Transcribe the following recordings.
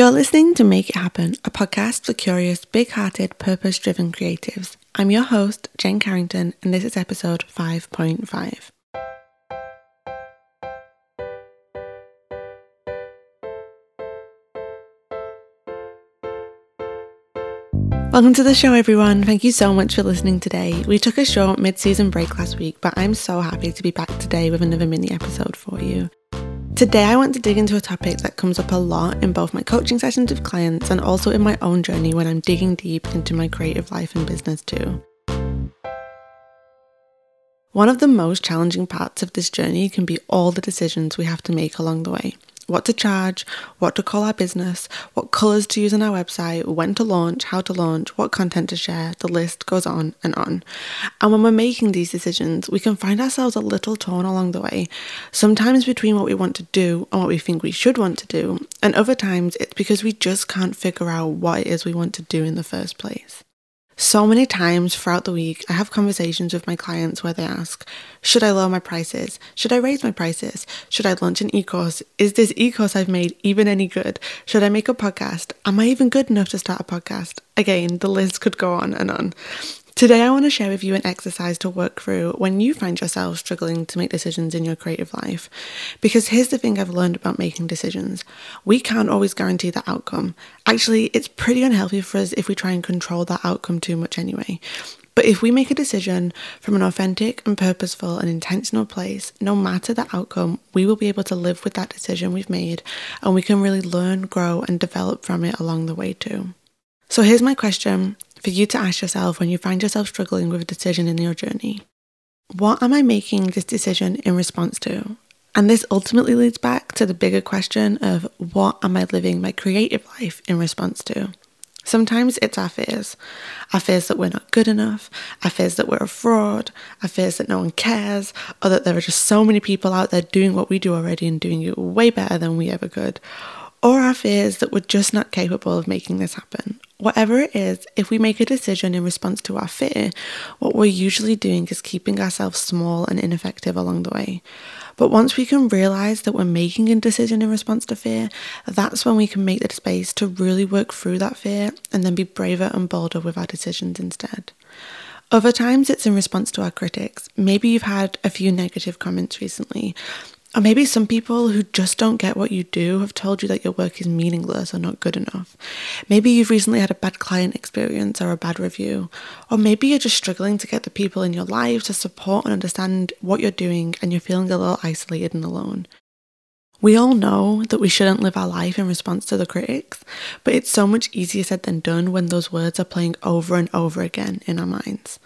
You're listening to Make It Happen, a podcast for curious, big hearted, purpose driven creatives. I'm your host, Jen Carrington, and this is episode 5.5. Welcome to the show, everyone. Thank you so much for listening today. We took a short mid season break last week, but I'm so happy to be back today with another mini episode for you. Today, I want to dig into a topic that comes up a lot in both my coaching sessions with clients and also in my own journey when I'm digging deep into my creative life and business too. One of the most challenging parts of this journey can be all the decisions we have to make along the way what to charge, what to call our business, what colours to use on our website, when to launch, how to launch, what content to share. The list goes on and on. And when we're making these decisions, we can find ourselves a little torn along the way, sometimes between what we want to do and what we think we should want to do, and other times it's because we just can't figure out what it is we want to do in the first place. So many times throughout the week, I have conversations with my clients where they ask, Should I lower my prices? Should I raise my prices? Should I launch an e course? Is this e course I've made even any good? Should I make a podcast? Am I even good enough to start a podcast? Again, the list could go on and on. Today, I want to share with you an exercise to work through when you find yourself struggling to make decisions in your creative life. Because here's the thing I've learned about making decisions we can't always guarantee the outcome. Actually, it's pretty unhealthy for us if we try and control that outcome too much anyway. But if we make a decision from an authentic and purposeful and intentional place, no matter the outcome, we will be able to live with that decision we've made and we can really learn, grow, and develop from it along the way too. So here's my question for you to ask yourself when you find yourself struggling with a decision in your journey What am I making this decision in response to? And this ultimately leads back to the bigger question of what am I living my creative life in response to? Sometimes it's our fears. Our fears that we're not good enough, our fears that we're a fraud, our fears that no one cares, or that there are just so many people out there doing what we do already and doing it way better than we ever could, or our fears that we're just not capable of making this happen. Whatever it is, if we make a decision in response to our fear, what we're usually doing is keeping ourselves small and ineffective along the way. But once we can realize that we're making a decision in response to fear, that's when we can make the space to really work through that fear and then be braver and bolder with our decisions instead. Other times it's in response to our critics. Maybe you've had a few negative comments recently, or maybe some people who just don't get what you do have told you that your work is meaningless or not good enough. Maybe you've recently had a bad client experience or a bad review. Or maybe you're just struggling to get the people in your life to support and understand what you're doing and you're feeling a little isolated and alone. We all know that we shouldn't live our life in response to the critics, but it's so much easier said than done when those words are playing over and over again in our minds.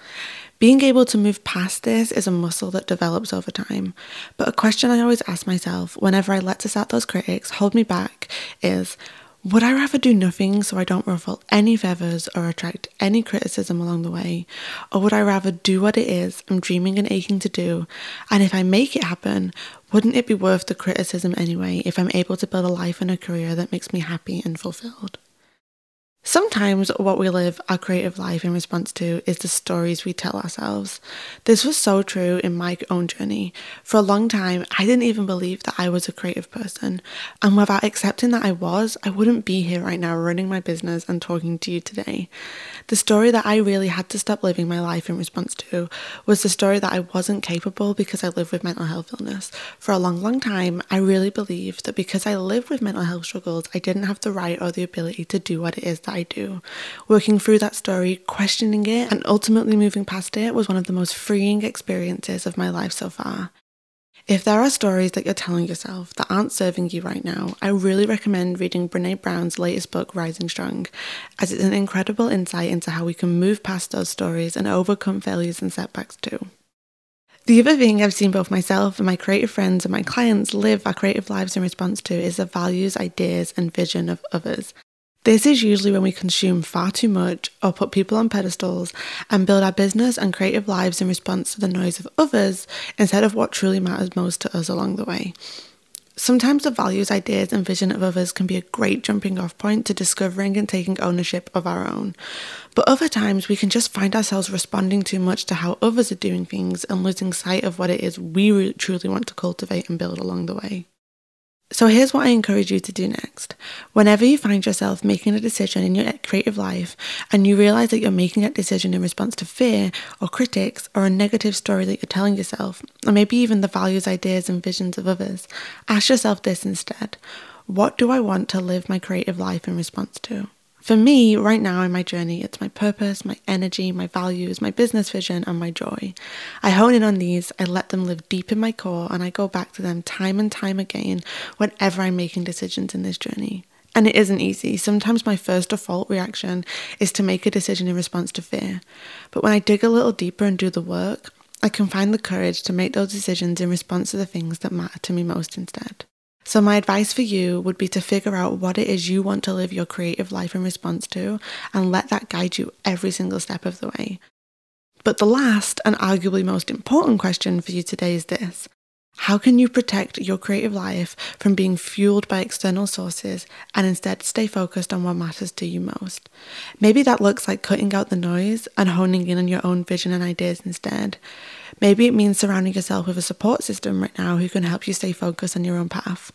Being able to move past this is a muscle that develops over time. But a question I always ask myself whenever I let us out those critics hold me back is would I rather do nothing so I don't ruffle any feathers or attract any criticism along the way? Or would I rather do what it is I'm dreaming and aching to do? And if I make it happen, wouldn't it be worth the criticism anyway if I'm able to build a life and a career that makes me happy and fulfilled? Sometimes what we live our creative life in response to is the stories we tell ourselves. This was so true in my own journey. For a long time, I didn't even believe that I was a creative person. And without accepting that I was, I wouldn't be here right now running my business and talking to you today. The story that I really had to stop living my life in response to was the story that I wasn't capable because I live with mental health illness. For a long, long time, I really believed that because I lived with mental health struggles, I didn't have the right or the ability to do what it is that I do. Working through that story, questioning it, and ultimately moving past it was one of the most freeing experiences of my life so far. If there are stories that you're telling yourself that aren't serving you right now, I really recommend reading Brene Brown's latest book, Rising Strong, as it's an incredible insight into how we can move past those stories and overcome failures and setbacks too. The other thing I've seen both myself and my creative friends and my clients live our creative lives in response to is the values, ideas, and vision of others. This is usually when we consume far too much or put people on pedestals and build our business and creative lives in response to the noise of others instead of what truly matters most to us along the way. Sometimes the values, ideas, and vision of others can be a great jumping off point to discovering and taking ownership of our own. But other times we can just find ourselves responding too much to how others are doing things and losing sight of what it is we truly want to cultivate and build along the way. So here's what I encourage you to do next. Whenever you find yourself making a decision in your creative life and you realize that you're making that decision in response to fear or critics or a negative story that you're telling yourself, or maybe even the values, ideas, and visions of others, ask yourself this instead What do I want to live my creative life in response to? For me, right now in my journey, it's my purpose, my energy, my values, my business vision, and my joy. I hone in on these, I let them live deep in my core, and I go back to them time and time again whenever I'm making decisions in this journey. And it isn't easy. Sometimes my first default reaction is to make a decision in response to fear. But when I dig a little deeper and do the work, I can find the courage to make those decisions in response to the things that matter to me most instead. So, my advice for you would be to figure out what it is you want to live your creative life in response to and let that guide you every single step of the way. But the last and arguably most important question for you today is this How can you protect your creative life from being fueled by external sources and instead stay focused on what matters to you most? Maybe that looks like cutting out the noise and honing in on your own vision and ideas instead. Maybe it means surrounding yourself with a support system right now who can help you stay focused on your own path.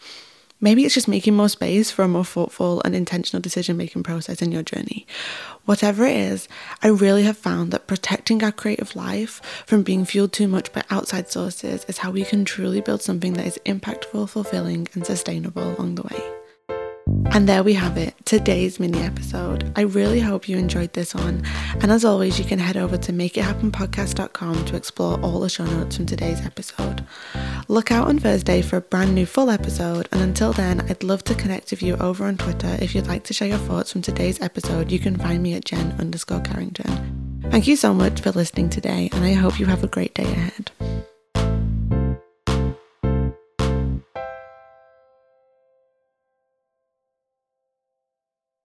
Maybe it's just making more space for a more thoughtful and intentional decision making process in your journey. Whatever it is, I really have found that protecting our creative life from being fueled too much by outside sources is how we can truly build something that is impactful, fulfilling, and sustainable along the way. And there we have it, today's mini episode. I really hope you enjoyed this one. And as always, you can head over to makeithappenpodcast.com to explore all the show notes from today's episode. Look out on Thursday for a brand new full episode. And until then, I'd love to connect with you over on Twitter. If you'd like to share your thoughts from today's episode, you can find me at Jen underscore Carrington. Thank you so much for listening today, and I hope you have a great day ahead.